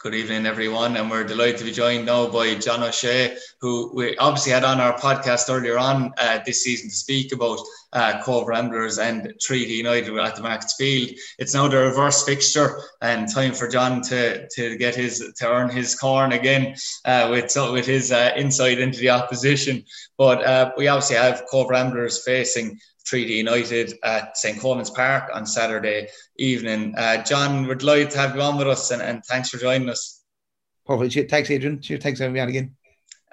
Good evening, everyone, and we're delighted to be joined now by John O'Shea, who we obviously had on our podcast earlier on uh, this season to speak about uh, Cobh Ramblers and Treaty United at the Markets Field. It's now the reverse fixture, and time for John to to get his to earn his corn again uh, with with his uh, insight into the opposition. But uh, we obviously have Cobh Ramblers facing Treaty United at St. Colman's Park on Saturday evening. Uh, John, we're delighted to have you on with us and, and thanks for joining us. Perfect. Thanks, Adrian. Thanks for having me on again.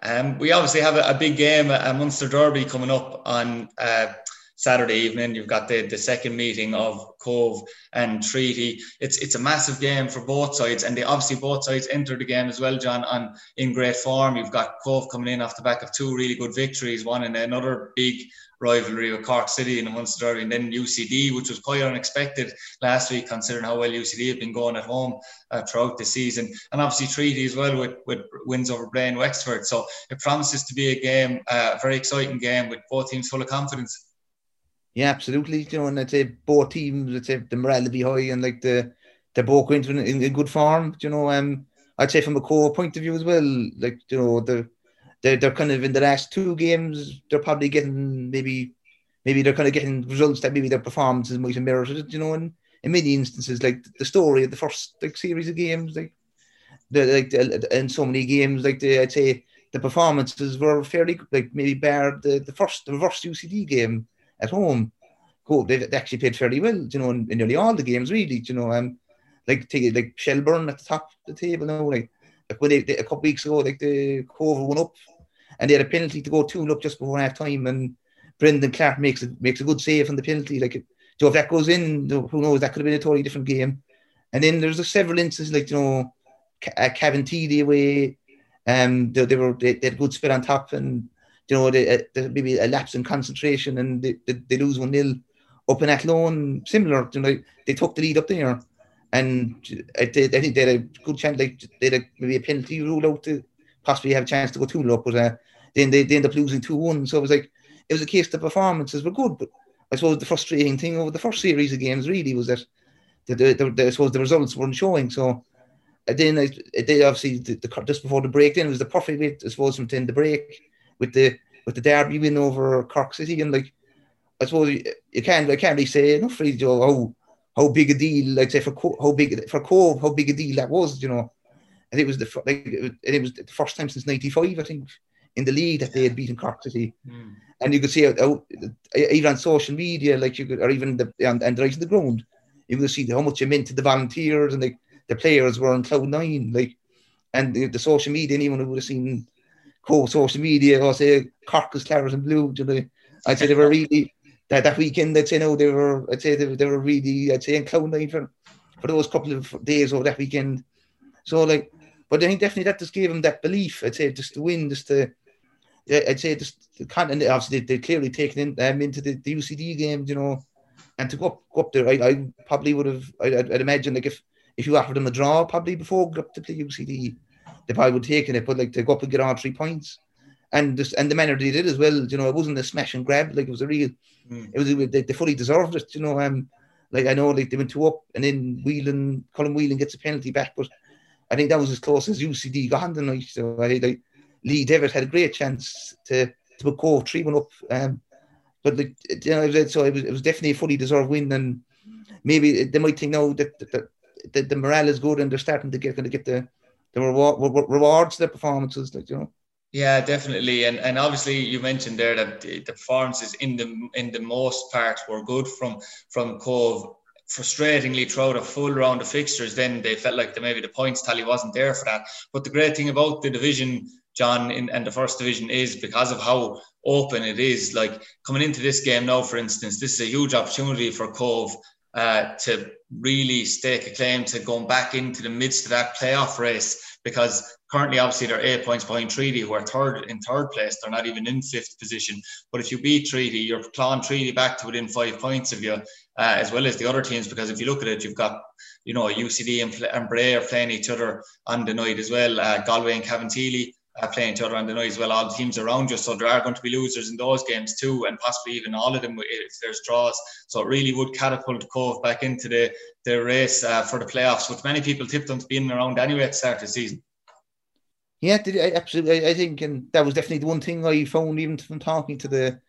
Um, we obviously have a, a, big game, a Munster Derby coming up on uh, Saturday evening. You've got the, the second meeting of Cobh and Treaty. It's it's a massive game for both sides, and they obviously both sides entered the game as well, John, on in great form. You've got Cobh coming in off the back of two really good victories, one in another big rivalry with Cork City in the Munster Derby, and then UCD, which was quite unexpected last week, considering how well UCD have been going at home uh, throughout the season, and obviously Treaty as well with, with wins over Blaine Wexford. So it promises to be a game, uh, a very exciting game with both teams full of confidence. Yeah, absolutely. You know, and I'd say both teams, I'd say the morale be high and like the they're both going to in, in good form. You know, um, I'd say from a core point of view as well, like you know the they're, they're kind of in the last two games they're probably getting maybe maybe they're kind of getting results that maybe their performances might have mirrored you know in, in many instances like the story of the first like series of games like the like in so many games like the I'd say the performances were fairly like maybe bar the, the first the first UCD game at home. go They, they actually played fairly well, you know, in, in, nearly all the games, really. You know, um, like take like Shelbourne at the top of the table now, like, like when they, they, a couple weeks ago, like the Cover went up, and they had a penalty to go two up just before half time, and Brendan Clarke makes a makes a good save on the penalty. Like, so if that goes in, who knows? That could have been a totally different game. And then there's a several instances like you know, Cavan the away, um, they, they were they, they, had a good spit on top, and you know, they, they, maybe a lapse in concentration and they, they, they lose 1 0 up in Athlone. Similar, you know, they took the lead up there. And I, they, I think they had a good chance, like they had a, maybe a penalty rule out to possibly have a chance to go 2 0 up, but uh, then they, they end up losing 2 1. So it was like, it was a case the performances were good, but I suppose the frustrating thing over the first series of games really was that the, the, the, the I suppose the results weren't showing. So then I, they obviously the, the, just before the break, then it was the perfect way, I suppose, from then the break with the with the derby win over Cork City, and like I suppose you, can't I can't really say enough really Joe how how big a deal like say for how big for Cobh how big a deal that was, you know. And it was the like it was the first time since '95, I think, in the league that they had beaten Cork City, mm. and you could see how, even on social media, like you could, or even the and, and right in the ground, you could see how much it meant to the volunteers and the, the players were on cloud nine, like, and the, the social media, anyone who would have seen co social media or say Cork is claret and blue. You know, I'd say they were really that, that weekend. I'd say no, they were. I'd say they, they were really. I'd say in cloud nine for for those couple of days over that weekend. So like, but I think definitely that just gave them that belief. I'd say just to win, just to. I'd say just the content. Obviously, they, they clearly taken in, um, into the, the UCD game, you know, and to go up, go up there. I, I probably would have. I'd, I'd imagine like if if you offered them a draw, probably before go up to play UCD, they probably would take it, but like to go up and get all three points. And this, and the manner they did as well, you know, it wasn't a smash and grab, like it was a real, mm. it was they, they, fully deserved it, you know. Um, like I know, like they went two up, and then Whelan, Colin Whelan gets a penalty back, but I think that was as close as UCD got on the night. So I like Lee Devitt had a great chance to to put Cobh three one up. Um, but like you know, so it was it was definitely a fully deserved win, and maybe they might think now that, that, that the morale is good and they're starting to get going to get the the reward, rewards their performances, like you know. Yeah, definitely, and and obviously you mentioned there that the, the performances in the in the most part were good from from Cobh Frustratingly, throughout a full round of fixtures, then they felt like the, maybe the points tally wasn't there for that. But the great thing about the division, John, in and the first division is because of how open it is. Like coming into this game now, for instance, this is a huge opportunity for Cobh uh, to really stake a claim to going back into the midst of that playoff race because currently obviously they're eight points behind Treaty who are third in third place. They're not even in fifth position. But if you beat Treaty you're clawing Treaty back to within five points of you uh, as well as the other teams because if you look at it you've got you know UCD and, and Bray are playing each other on the night as well. Uh, Galway and Cabinteely uh, playing each other on the night as well. All the teams around you, so there are going to be losers in those games too, and possibly even all of them if there's draws. So it really would catapult Cobh back into the the race uh, for the playoffs, which many people tipped them to be in around anyway at the start of the season. Yeah, absolutely. I think, and that was definitely the one thing I found even from talking to the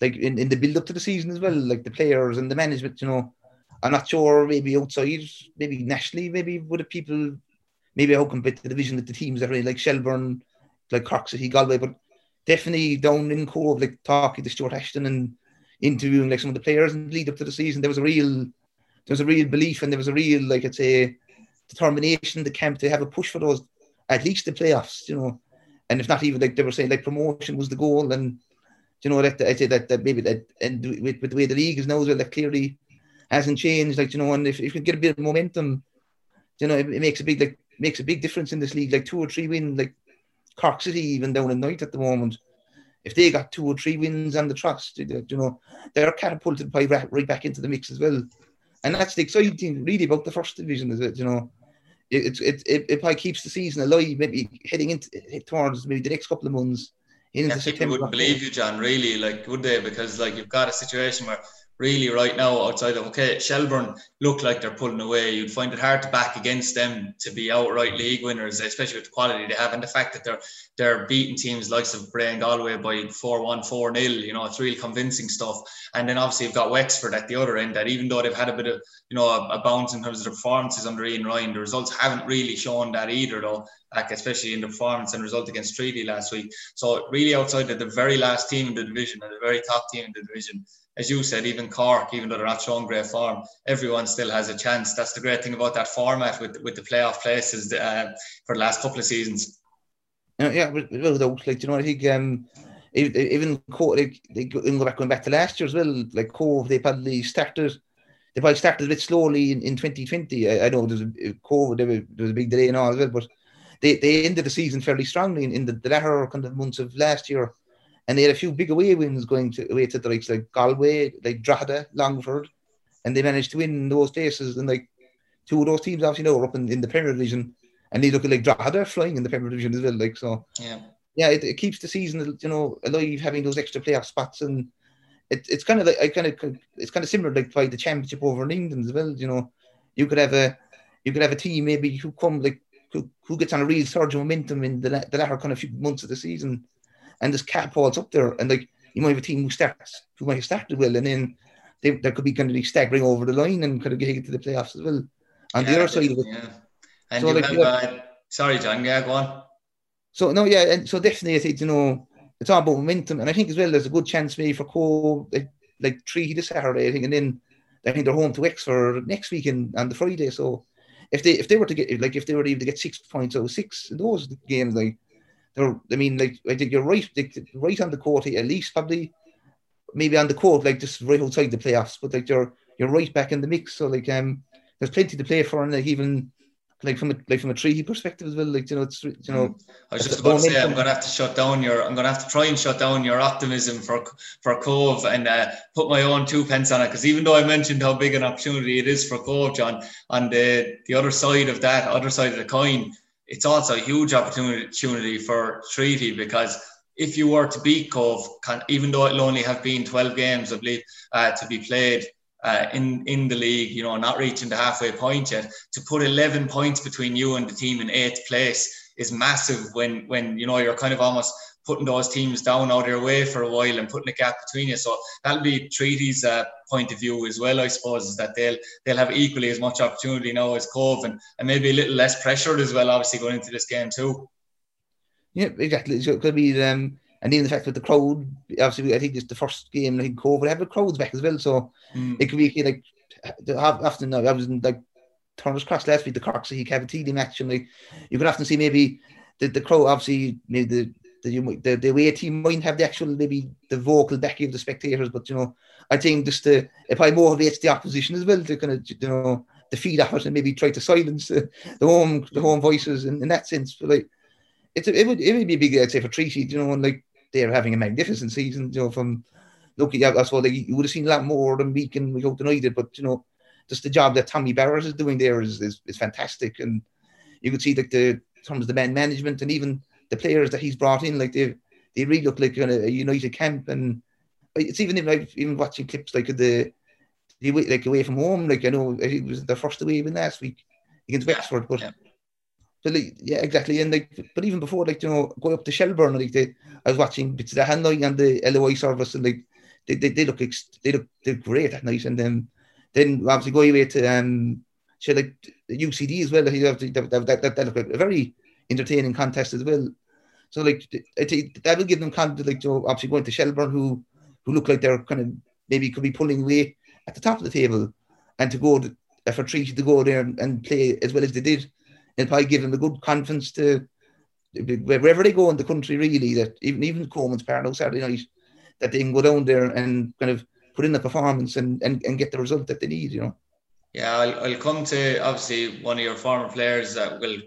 like in, in the build up to the season as well, like the players and the management. You know, I'm not sure maybe outside, maybe nationally, maybe would have people maybe how compare the division that the teams are really like Shelbourne, like Cork City, Galway, but definitely down in Cobh, like talking to Stuart Ashton and interviewing like some of the players and lead up to the season, there was a real there was a real belief and there was a real like I'd say determination the camp to have a push for those at least the playoffs, you know. And if not even like they were saying like promotion was the goal and you know that I say that, that maybe that and with, with the way the league is now as well that clearly hasn't changed like you know and if, if you get a bit of momentum you know it, it makes a big like makes a big difference in this league. Like two or three wins, like Cork City even down in night at the moment. If they got two or three wins on the trust, you know, they're catapulted by right back into the mix as well. And that's the exciting thing really about the first division is that, you know, it, it, it, it probably keeps the season alive, maybe heading into towards maybe the next couple of months. Into yeah, September. people wouldn't believe you, John, really, like, would they? Because, like, you've got a situation where really right now outside of okay Shelbourne look like they're pulling away. You'd find it hard to back against them to be outright league winners especially with the quality they have and the fact that they're they're beating teams likes of Bray and Galway by 4-1 4-0 you know it's really convincing stuff. And then obviously you've got Wexford at the other end that even though they've had a bit of you know a, a bounce in terms of the performances under Ian Ryan the results haven't really shown that either though like especially in the performance and result against Treaty last week so really outside of the very last team in the division and the very top team in the division as you said, even Cork, even though they're not showing great form, everyone still has a chance. That's the great thing about that format with with the playoff places uh, for the last couple of seasons. Yeah, without doubt. Like you know, I think um, even go back going back to last year as well. Like Cobh, they probably started. They probably started a bit slowly in, in 2020. I, I know there's a COVID, there was, there was a big delay and all as well, but they, they ended the season fairly strongly in, in the, the latter kind of months of last year and they had a few big away wins going to away to the likes like Galway, like Drogheda, Longford, and they managed to win those places. And like two of those teams obviously know are up in, in the Premier Division, and they look at like Drogheda flying in the Premier Division as well. Like so, yeah, yeah, it, it keeps the season you know alive, having those extra playoff spots, and it, it's kind of like I kind of it's kind of similar like by the championship over in England as well. You know, you could have a you could have a team maybe who come like who, who gets on a real surge of momentum in the, the latter kind of few months of the season and this catapults up there. And like you might have a team who starts who might have started well, and then they, there could be kind of like staggering over the line and kind of getting to the playoffs as well. On yeah, the other side of it, yeah. And so like, have, uh, sorry, John, yeah, go on. So no, yeah, and so definitely I think you know it's all about momentum, and I think as well there's a good chance maybe for Cobh like, like three this Saturday, I think, and then I think they're home to Wexford next weekend on the Friday. So if they if they were to get like if they were able to get six points out of six in those games, like they're, I mean, like I think you're right, right on the court at least, probably maybe on the court, like just right outside the playoffs, but like you're you're right back in the mix. So like um, there's plenty to play for, and like even like from a like from a treaty perspective as well. Like you know, it's you know. Mm. I was just about to say I'm going to have to shut down your. I'm going to have to try and shut down your optimism for for Cobh and uh, put my own two pence on it. Because even though I mentioned how big an opportunity it is for Cobh, John, on the the other side of that, other side of the coin, it's also a huge opportunity for Treaty because if you were to beat Cobh, even though it'll only have been 12 games, I believe, uh, to be played uh, in in the league, you know, not reaching the halfway point yet, to put 11 points between you and the team in eighth place is massive. When when you know you're kind of almost putting those teams down out of their way for a while and putting a gap between you. So that'll be Treaty's uh, point of view as well, I suppose, is that they'll they'll have equally as much opportunity now as Cobh and, and maybe a little less pressured as well, obviously going into this game too. Yeah, exactly. So it could be um and even the fact that the crowd obviously I think it's the first game I think would have the crowds back as well. So mm. it could be like often I was in like Turner's Cross last week, the Cork City Cabinteely match, and like you could often see maybe the, the crowd obviously maybe the the, the, the away team might have the actual maybe the vocal backing of the spectators, but you know, I think just the it probably motivates the opposition as well to kind of you know defeat off and maybe try to silence the, the home the home voices in, in that sense. But like it's a, it would it would be big I'd say for Treaty, you know, and like they're having a magnificent season, you know, from looking at that's what like, you would have seen a lot more than we can we hope United, but you know, just the job that Tommy Barrett is doing there is is, is fantastic. And you could see like the terms of the man management and even the players that he's brought in, like they they really look like a united camp, and it's even even, even watching clips like the the like away from home, like I know it was the first away even last week against Wexford, but. Yeah. Like, yeah, exactly. And like, but even before, like, you know, going up to Shelbourne, like, they, I was watching bits of the Hanoi and the LOI service, and like, they, they, they look, they look, they're great that night. And then, then obviously go away to, um, so like UCD as well. That, that, that, look a very entertaining contest as well. So like, I think that will give them confidence, like, you know, obviously going to Shelbourne, who, who look like they're kind of maybe could be pulling away at the top of the table, and to go to, for Treaty to go there and, and play as well as they did it'll probably give them a good confidence to wherever they go in the country, really, that even even Colman's on Saturday night, that they can go down there and kind of put in the performance and, and, and get the result that they need, you know. Yeah, I'll, I'll come to obviously one of your former players that will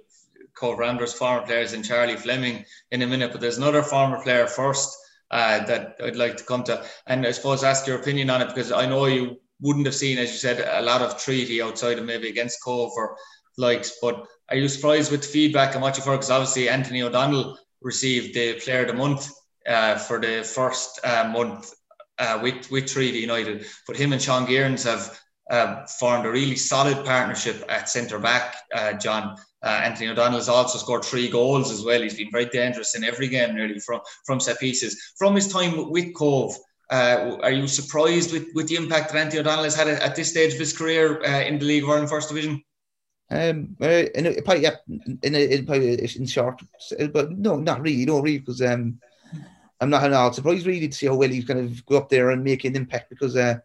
Cobh Ramblers former players in Charlie Fleming in a minute, but there's another former player first uh, that I'd like to come to, and I suppose ask your opinion on it because I know you wouldn't have seen, as you said, a lot of treaty outside of maybe against Cobh or likes, but are you surprised with feedback and what you've heard? Because obviously Anthony O'Donnell received the Player of the Month uh, for the first uh, month uh, with with Treaty United, but him and Sean Gearns have uh, formed a really solid partnership at centre back. Uh, John uh, Anthony O'Donnell has also scored three goals as well. He's been very dangerous in every game, nearly from from set pieces. From his time with Cobh, are you surprised with, with the impact that Anthony O'Donnell has had at, this stage of his career in the League of Ireland First Division? Um, uh, in a, probably, yeah, in a, in, probably in short, but no, not really, no, really, because um, I'm not at all surprised really to see how well he's kind of go up there and make an impact because uh,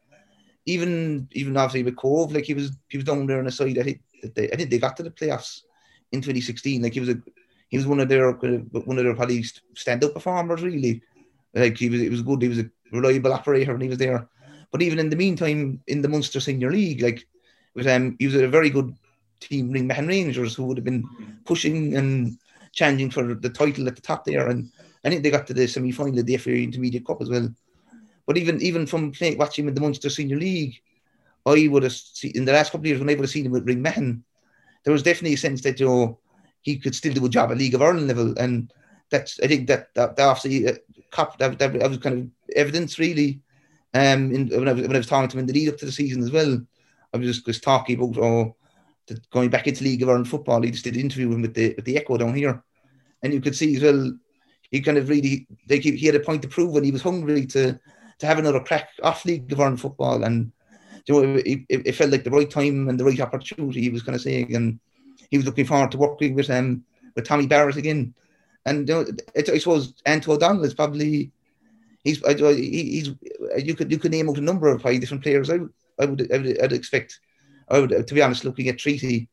even even obviously with Cobh, like he was he was down there on the side. I think they, I think they got to the playoffs in 2016. Like he was a he was one of their one of their probably stand up performers really. Like he was it was good. He was a reliable operator and he was there. But even in the meantime, in the Munster Senior League, like with um, he was a very good team Ringmahon Rangers who would have been pushing and challenging for the title at the top there. And I think they got to the semi final of the FA Intermediate Cup as well. But even even from playing, watching in the Munster Senior League, I would have seen in the last couple of years when I would have seen him with Ringmahon, there was definitely a sense that you know he could still do a job at League of Ireland level, and that's I think that that, that obviously uh, that, that, that was kind of evidence really. Um, in, when I was when I was talking to him in the lead up to the season as well, I was just, just talking about oh going back into League of Ireland football, he just did interview with the with the Echo down here, and you could see as well he kind of really he, had a point to prove when he was hungry to to have another crack off League of Ireland football, and you know it, it, it, felt like the right time and the right opportunity. He was kind of saying, and he was looking forward to working with um with Tommy Barrett again, and you know, it, I suppose Anto O'Donnell is probably. He's, he's, you could you could name out a number of probably different players. I, I would I'd expect Would, to be honest, looking at Treaty,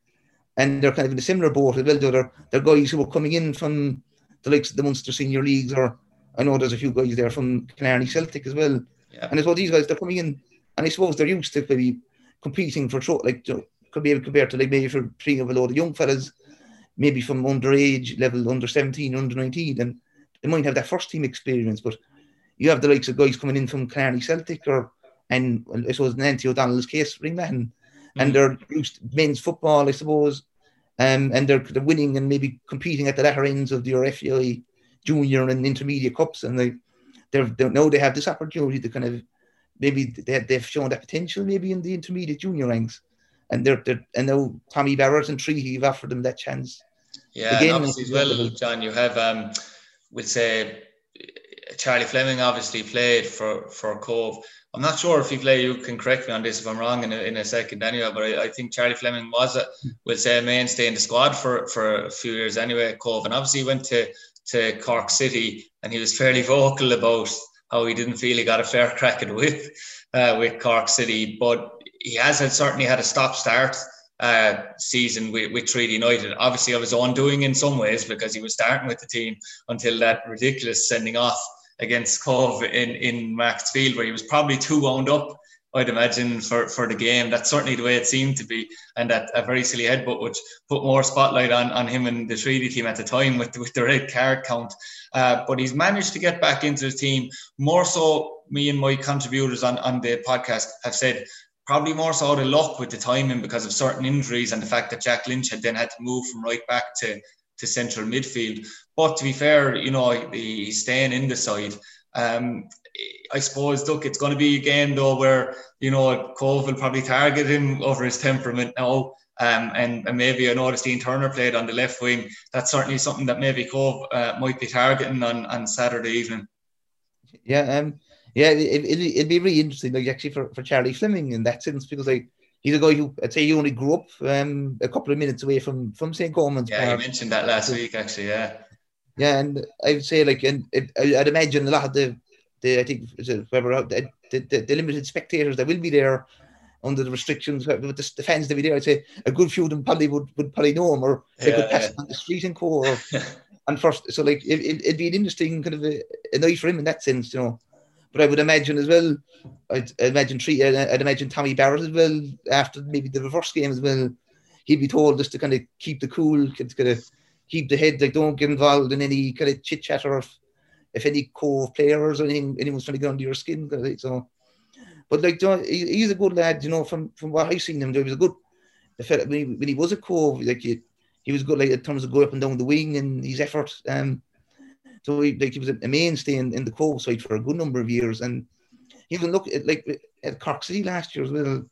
and they're kind of in a similar boat as well. They're, they're guys who are coming in from the likes of the Munster senior leagues, or I know there's a few guys there from Killarney Celtic as well. Yeah. And as well, these guys they're coming in, and I suppose they're used to maybe competing for short, like know, could be compared to like maybe for three of a load of young fellas, maybe from underage level, under 17, under 19, and they might have that first team experience, but you have the likes of guys coming in from Killarney Celtic or and I suppose in Nancy O'Donnell's case, Ringmahon, and mm. they're used men's football, I suppose, um, and they're, they're winning and maybe competing at the latter ends of your FAI junior and intermediate cups, and they they're, they know they have this opportunity to kind of maybe they, they've shown that potential maybe in the intermediate junior ranks, and they're, they're and now Tommy Barrett and Treaty have offered them that chance. Yeah, Again, obviously as well, John, you have um, we'll say Charlie Fleming obviously played for for Cobh I'm not sure if you play. You can correct me on this if I'm wrong in a, in a second, anyway. But I, I think Charlie Fleming was a will say a mainstay in the squad for for a few years anyway. Cobh and obviously he went to to Cork City and he was fairly vocal about how he didn't feel he got a fair crack at with uh, with Cork City, but he has had, certainly had a stop start uh, season with, with Treaty United. Obviously, of his own doing in some ways because he was starting with the team until that ridiculous sending off against Cobh in, in Markets Field, where he was probably too wound up, I'd imagine, for, for the game. That's certainly the way it seemed to be. And that a very silly headbutt, which put more spotlight on, on him and the Treaty team at the time with, with the red card count. Uh, but he's managed to get back into the team. More so, me and my contributors on, on the podcast have said probably more so of luck with the timing because of certain injuries and the fact that Jack Lynch had then had to move from right back to to central midfield. But to be fair, you know, he's staying in the side. Um, I suppose, look, it's going to be a game though where you know Cobh will probably target him over his temperament now. Um, and, and maybe I noticed Dean Turner played on the left wing. That's certainly something that maybe Cobh uh, might be targeting on, on Saturday evening. Yeah, um, yeah, it, it, it'd be really interesting, like actually for, for Charlie Fleming in that sense, because like he's a guy who I'd say he only grew up um, a couple of minutes away from from St. Colman's. Yeah, Park. you mentioned that last week, actually. Yeah. Yeah, and I'd say like, and it, I'd imagine a lot of the, the I think whoever the, the, the limited spectators that will be there under the restrictions with the, the fans that will be there, I'd say a good few of them probably would, would probably know him or they yeah, could pass yeah. on the street and co. And first, so like it, would it, be an interesting kind of a, a night for him in that sense, you know. But I would imagine as well, I'd imagine three, I'd imagine Tommy Barrett as well after maybe the reverse game as well. He'd be told just to kind of keep the cool, kind of keep the head, like don't get involved in any kind of chit chat or if, if any Cobh players or anything, anyone's trying to get under your skin. So, but like he's a good lad, you know. From from what I've seen him, he was a good. The fact when he, when he was a Cobh, like he, he was good, like in terms of going up and down the wing and his effort. Um, so he, like he was a mainstay in, in the Cobh side for a good number of years, and even look at like at Cork City last year as well.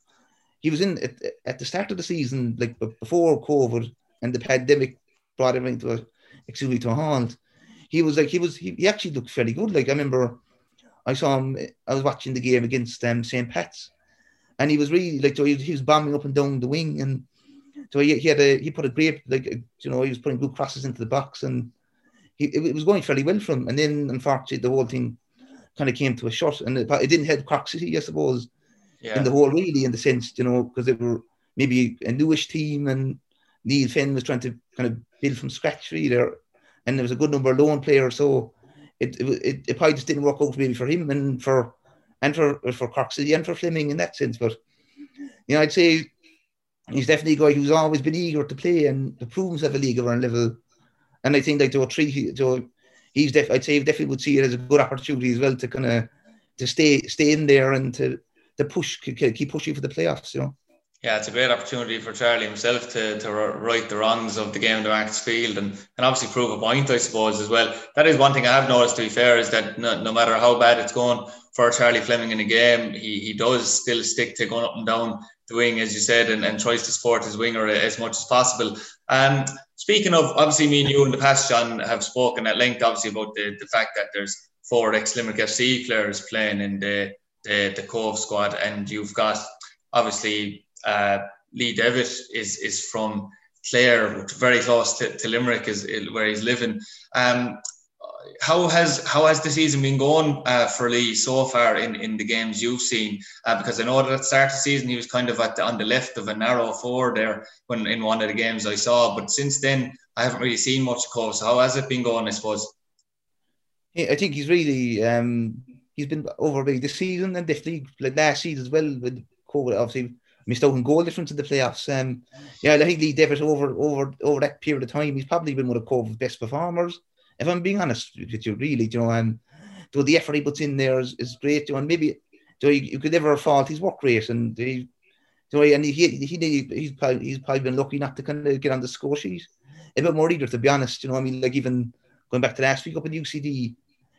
He was in at, at the start of the season, like before COVID and the pandemic brought everything to a excuse me to a halt. He was like he was he, he actually looked fairly good. Like I remember, I saw him. I was watching the game against um, St. Pat's, and he was really like so he was, he was bombing up and down the wing, and so he, he had a he put a great like you know he was putting good crosses into the box and he, it was going fairly well for him. And then, unfortunately, the whole thing kind of came to a shot, and it, it didn't help Cork City, I suppose, yeah. in the whole really, in the sense, you know, because they were maybe a newish team, and Neil Fenn was trying to kind of build from scratch really there, and there was a good number of loan players, so it it, it probably just didn't work out maybe for him and for and for for Cork City and for Fleming in that sense. But you know, I'd say he's definitely a guy who's always been eager to play and to prove himself a league of Ireland level and I think like to a three, to he's def- I'd say he definitely would see it as a good opportunity as well to kind of to stay stay in there and to to push keep pushing for the playoffs. You know. Yeah, it's a great opportunity for Charlie himself to, to right the wrongs of the game in the Marks Field and, and obviously prove a point, I suppose, as well. That is one thing I have noticed, to be fair, is that no, no matter how bad it's going for Charlie Fleming in a game, he, he does still stick to going up and down the wing, as you said, and, and tries to support his winger as much as possible. Um, speaking of, obviously, me and you in the past, John, have spoken at length, obviously, about the, the fact that there's four ex Limerick FC players playing in the, the, the Cobh squad, and you've got, obviously, uh, Lee Devitt is, is from Clare, very close to, to Limerick, is where he's living. Um, how has how has the season been going uh, for Lee so far in, in the games you've seen? Uh, because I know that at the start of the season he was kind of at the, on the left of a narrow four there when in one of the games I saw, but since then I haven't really seen much of Cobh. So how has it been going? I suppose. I think he's really um, he's been over this season and definitely like last season as well with COVID. Obviously missed out on goal difference in the playoffs. Um, yeah, I think Lee Devitt over over over that period of time, he's probably been one of Cobh's best performers if I'm being honest with you, really, you know, and so the effort he puts in there is, is great, you know, and maybe you, you, you could never fault his work rate, and he, you know, and he, he, he he's probably he's probably been lucky not to kind of get on the score sheet a bit more eager, to be honest. You know, I mean, like even going back to last week up in UCD,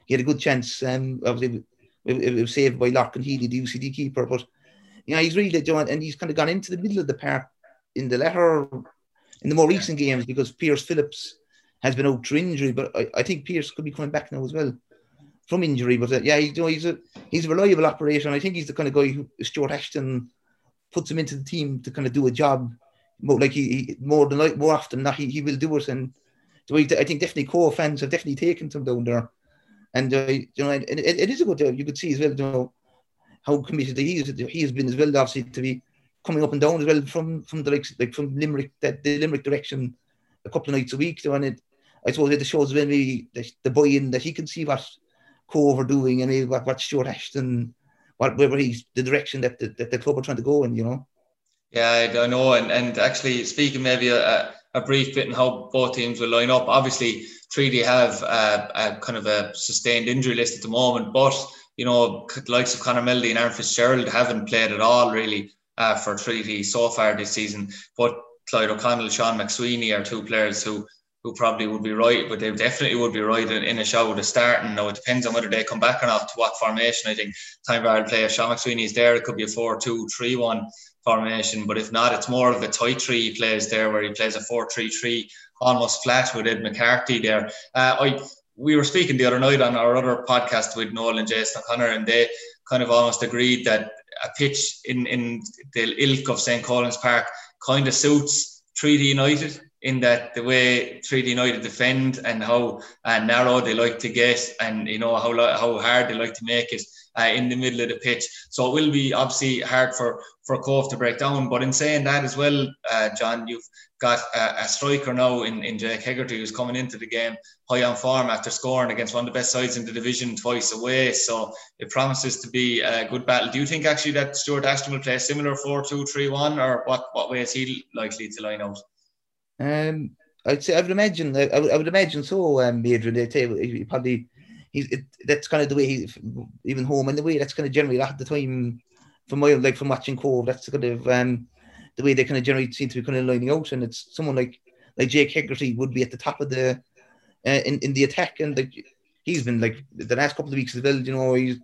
he had a good chance. Um, obviously, it, it was saved by Lorcan Healy, the UCD keeper, but you know, he's really doing, and he's kind of gone into the middle of the park in the latter, in the more recent games because Pierce Phillips has been out through injury, but I, I think Pierce could be coming back now as well from injury. But uh, yeah, he's, you know, he's a he's a reliable operator. I think he's the kind of guy who Stuart Ashton puts him into the team to kind of do a job. More like he, he more than like more often that he, he will do it. And so I think definitely core fans have definitely taken him down there. And uh, you know, it, it, it is a good job. You could see as well, you know, how committed he is. He has been as well, obviously, to be coming up and down as well from from the like, like from Limerick, that the Limerick direction, a couple of nights a week. So, and it I suppose it shows maybe the, the buy-in that he can see what Cobh are doing and maybe what, what Stuart Ashton, what he's the direction that the, that the club are trying to go in, you know. Yeah, I know, and and actually speaking maybe a, a brief bit on how both teams will line up. Obviously, Treaty have a, a kind of a sustained injury list at the moment, but you know, likes of Conor Melody and Aaron Fitzgerald haven't played at all really uh, for Treaty so far this season. But Clyde O'Connell, Sean McSweeney are two players who who probably would be right, but they definitely would be right in, in a show to start. And now it depends on whether they come back or not to what formation. I think time Bar player Sean McSweeney is there. It could be a 4 2 3 1 formation, but if not, it's more of a tight three he plays there where he plays a 4 3 3 almost flat with Ed McCarthy there. Uh, I we were speaking the other night on our other podcast with Noel and Jason O'Connor, and they kind of almost agreed that a pitch in, in the ilk of St. Colins Park kind of suits Treaty United in that the way Treaty United defend and how uh, narrow they like to get and you know how how hard they like to make it uh, in the middle of the pitch. So it will be obviously hard for for Cobh to break down. But in saying that as well, uh, John, you've got a, a, striker now in, in Jake Hegarty who's coming into the game high on form after scoring against one of the best sides in the division twice away. So it promises to be a good battle. Do you think actually that Stuart Ashton will play a similar 4 2 3 1 or what, what way is he likely to line out? Um, I'd say I would imagine I would, I would imagine so. Um, Adrian, they he probably he's it, that's kind of the way he even home and the way that's kind of generally a lot of the time from my like from watching Cobh that's kind of um the way they kind of generally seem to be kind of lining out and it's someone like like Jake Hegarty would be at the top of the uh, in in the attack and like he's been like the last couple of weeks as well you know he's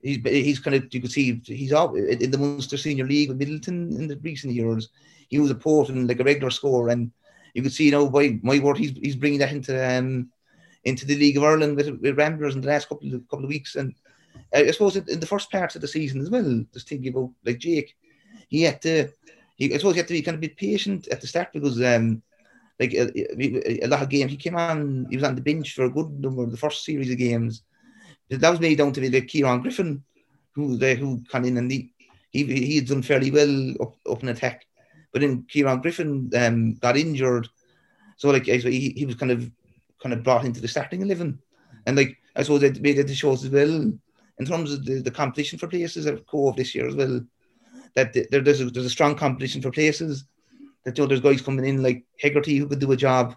he's he's kind of you could see he's out in the Munster Senior League with Midleton in the recent years he was a port and like a regular score and you could see you know by my word he's he's bringing that into um into the League of Ireland with, with Ramblers in the last couple of couple of weeks. And I suppose in the first part of the season as well, just thinking about like Jake, he had to, he, I suppose he had to be kind of a bit patient at the start because um, like a, a, lot of games he came on, he was on the bench for a good number of the first series of games. That was made down to like Kieran Griffin, who they who come in and he he, he had done fairly well up, up in attack, but then Kieran Griffin um, got injured, so like he, he was kind of kind of brought into the starting eleven. And like I suppose they made it shows as well in terms of the, the competition for places at Cobh this year as well. That there, there's a, there's a strong competition for places. That you know, there's guys coming in like Hegarty who could do a job,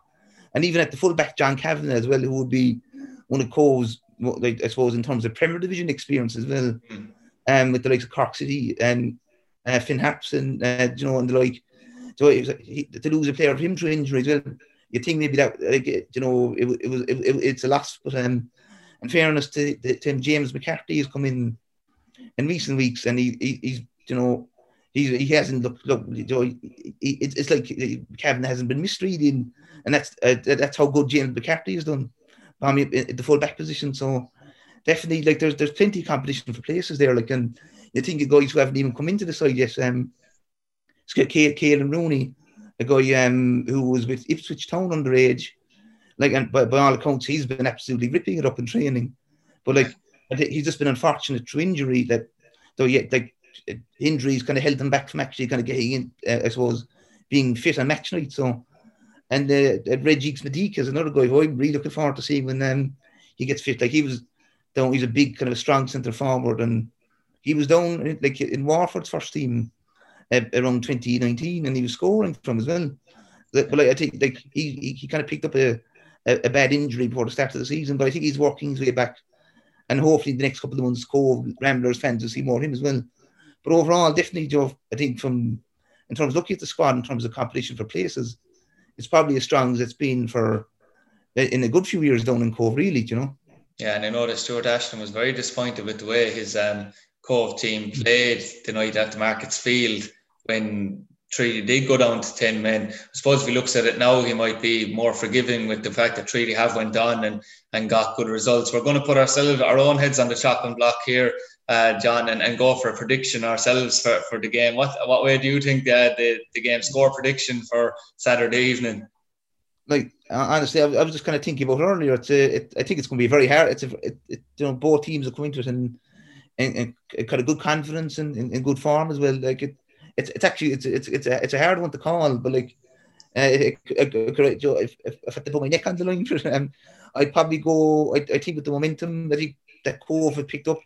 and even at the fullback John Kavanagh as well, who would be one of Cobh's like I suppose in terms of Premier Division experience as well, mm. um, with the likes of Cork City and uh, Finn Harpson, uh, you know, and the like. So he, to lose a player of him to injury as well, you think maybe that like you know it, it was it, it, it's a loss, but um, in fairness to, to him, James McCarthy has come in in recent weeks, and he, he he's you know he he hasn't looked look you know, he, it's like Kevin hasn't been misreading, and that's uh, that's how good James McCarthy has done. I mean, the full back position, so definitely like there's there's plenty of competition for places there. Like and you think of guys who haven't even come into the side yet. Um, Caelan Rooney, a guy um, who was with Ipswich Town underage. Like, and by, by all accounts, he's been absolutely ripping it up in training. But like, he's just been unfortunate through injury that, though, yeah, like injuries kind of held him back from actually kind of getting in, uh, I suppose, being fit on match night. So, and uh, uh Reggie Smadika is another guy who I'm really looking forward to seeing when um, he gets fit. Like, he was down, he's a big, kind of strong centre forward, and he was down like in Waterford's first team around 2019, and he was scoring from as well. But like, I think like he, he, he kind of picked up a, a, a, bad injury before the start of the season, but I think he's working his way back, and hopefully the next couple of months, Cobh Ramblers fans will see more of him as well. But overall, definitely, Joe, I think from in terms of looking at the squad in terms of competition for places, it's probably as strong as it's been for in a good few years down in Cobh, really, you know. Yeah, and I know that Stuart Ashton was very disappointed with the way his um, Cobh team played the night at the Markets Field when Treaty did go down to 10 men. I suppose if he looks at it now, he might be more forgiving with the fact that Treaty have went on and, and got good results. We're going to put ourselves, our own heads on the chopping block here, uh, John, and, and go for a prediction ourselves for, for the game. What what way do you think uh, the, the game score prediction for Saturday evening? Like honestly, I, was just kind of thinking about earlier. It's a, it, I think it's going to be very hard. It's a, it, it, you know both teams are coming to it and and, and kind of good confidence and in, in, good form as well. Like it, it's it's actually it's it's it's a it's a hard one to call, but like uh, if, if, if I had to put my neck on the line for um, I'd probably go. I, I think with the momentum that he that had picked up,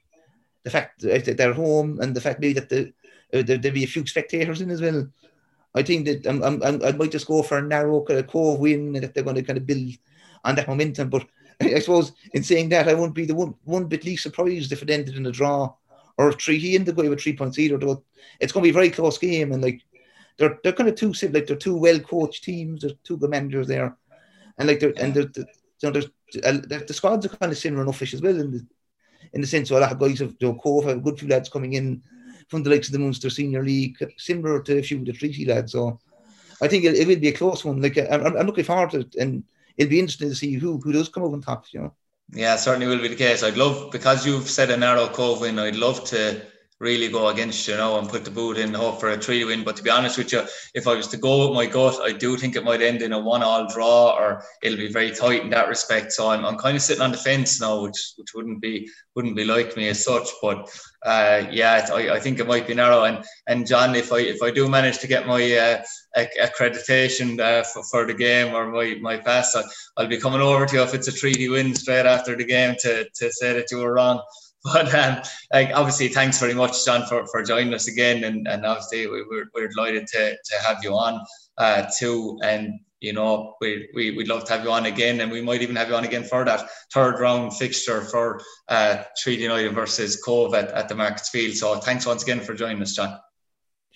the fact that they're home and the fact maybe that the uh, there, will be a few spectators in as well. I think that I'm, I'm, i might just go for a narrow kind of Cobh win and that they're going to kind of build on that momentum. But I suppose in saying that, I wouldn't be the one, one bit least surprised if it ended in a draw or three. He ended up with three points either. Though it's going to be a very close game, and like they're they're kind of two like they're two well coached teams. There's two good managers there, and like and the, the, you know, there's the squads are kind of similar enough as well in the in the sense of a lot of guys have you know, Cobh a good few lads coming in from the likes of the Munster Senior League, similar to a few of the Treaty lads. So I think it, it will be a close one. Like I'm, I'm looking forward to it, and it'll be interesting to see who who does come over on top. You know. Yeah, certainly will be the case. I'd love because you've said a narrow Cobh win. I'd love to really go against you know and put the boot in hope for a three win. But to be honest with you, if I was to go with my gut, I do think it might end in a one all draw or it'll be very tight in that respect. So I'm, I'm kind of sitting on the fence now, which which wouldn't be wouldn't be like me as such. But uh, yeah, I, I think it might be narrow. And and John, if I if I do manage to get my uh, accreditation uh, for, for the game or my, my pass, I'll, I'll be coming over to you if it's a treaty win straight after the game to, to say that you were wrong. But um, like obviously, thanks very much, John, for, for joining us again, and, and obviously we, we're, we're delighted to, to have you on uh, too. And you know, we, we, we'd love to have you on again, and we might even have you on again for that third round fixture for uh, Treaty United versus Cobh at, at the Markets Field. So thanks once again for joining us, John.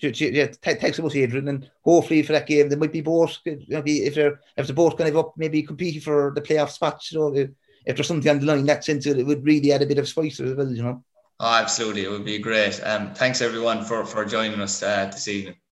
Yeah, thanks so much, Adrian, and hopefully for that game, there might be both. Maybe if they're if they're both kind of up, maybe competing for the playoff spots. You know, if there's something on the line, that sense it would really add a bit of spice as well, you know. Oh, absolutely. It would be great. Um, thanks everyone for, for joining us uh, this evening.